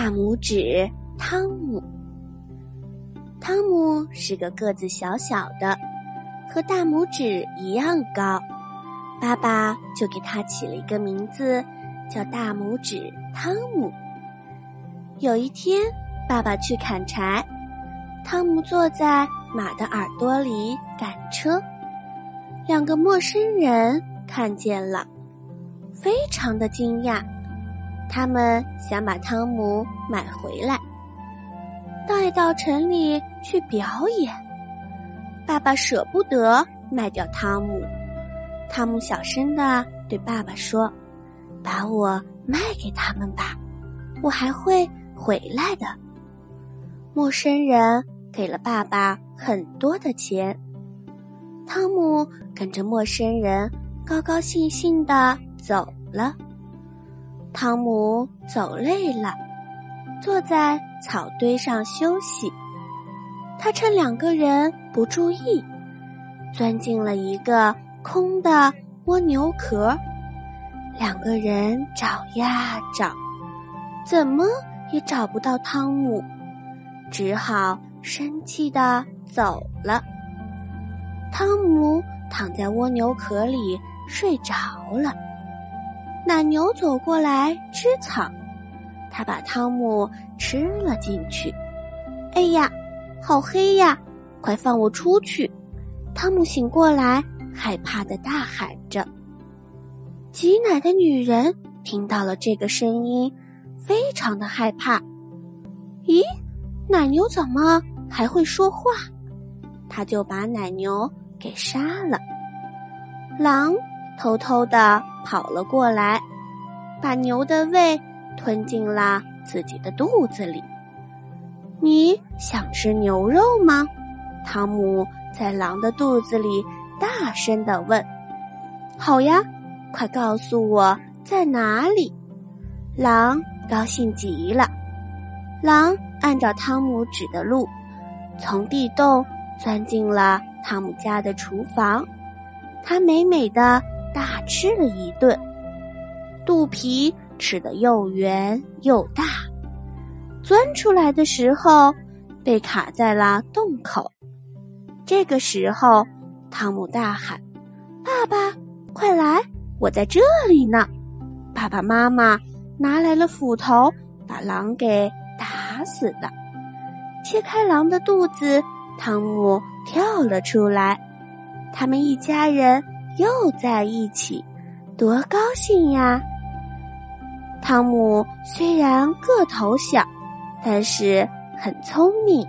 大拇指汤姆。汤姆是个个子小小的，和大拇指一样高，爸爸就给他起了一个名字，叫大拇指汤姆。有一天，爸爸去砍柴，汤姆坐在马的耳朵里赶车，两个陌生人看见了，非常的惊讶。他们想把汤姆买回来，带到城里去表演。爸爸舍不得卖掉汤姆，汤姆小声的对爸爸说：“把我卖给他们吧，我还会回来的。”陌生人给了爸爸很多的钱，汤姆跟着陌生人高高兴兴的走了。汤姆走累了，坐在草堆上休息。他趁两个人不注意，钻进了一个空的蜗牛壳。两个人找呀找，怎么也找不到汤姆，只好生气的走了。汤姆躺在蜗牛壳里睡着了。奶牛走过来吃草，他把汤姆吃了进去。哎呀，好黑呀！快放我出去！汤姆醒过来，害怕的大喊着。挤奶的女人听到了这个声音，非常的害怕。咦，奶牛怎么还会说话？他就把奶牛给杀了。狼。偷偷的跑了过来，把牛的胃吞进了自己的肚子里。你想吃牛肉吗？汤姆在狼的肚子里大声的问。好呀，快告诉我在哪里。狼高兴极了。狼按照汤姆指的路，从地洞钻进了汤姆家的厨房。他美美的。大吃了一顿，肚皮吃得又圆又大，钻出来的时候被卡在了洞口。这个时候，汤姆大喊：“爸爸，快来！我在这里呢！”爸爸妈妈拿来了斧头，把狼给打死了。切开狼的肚子，汤姆跳了出来。他们一家人。又在一起，多高兴呀！汤姆虽然个头小，但是很聪明。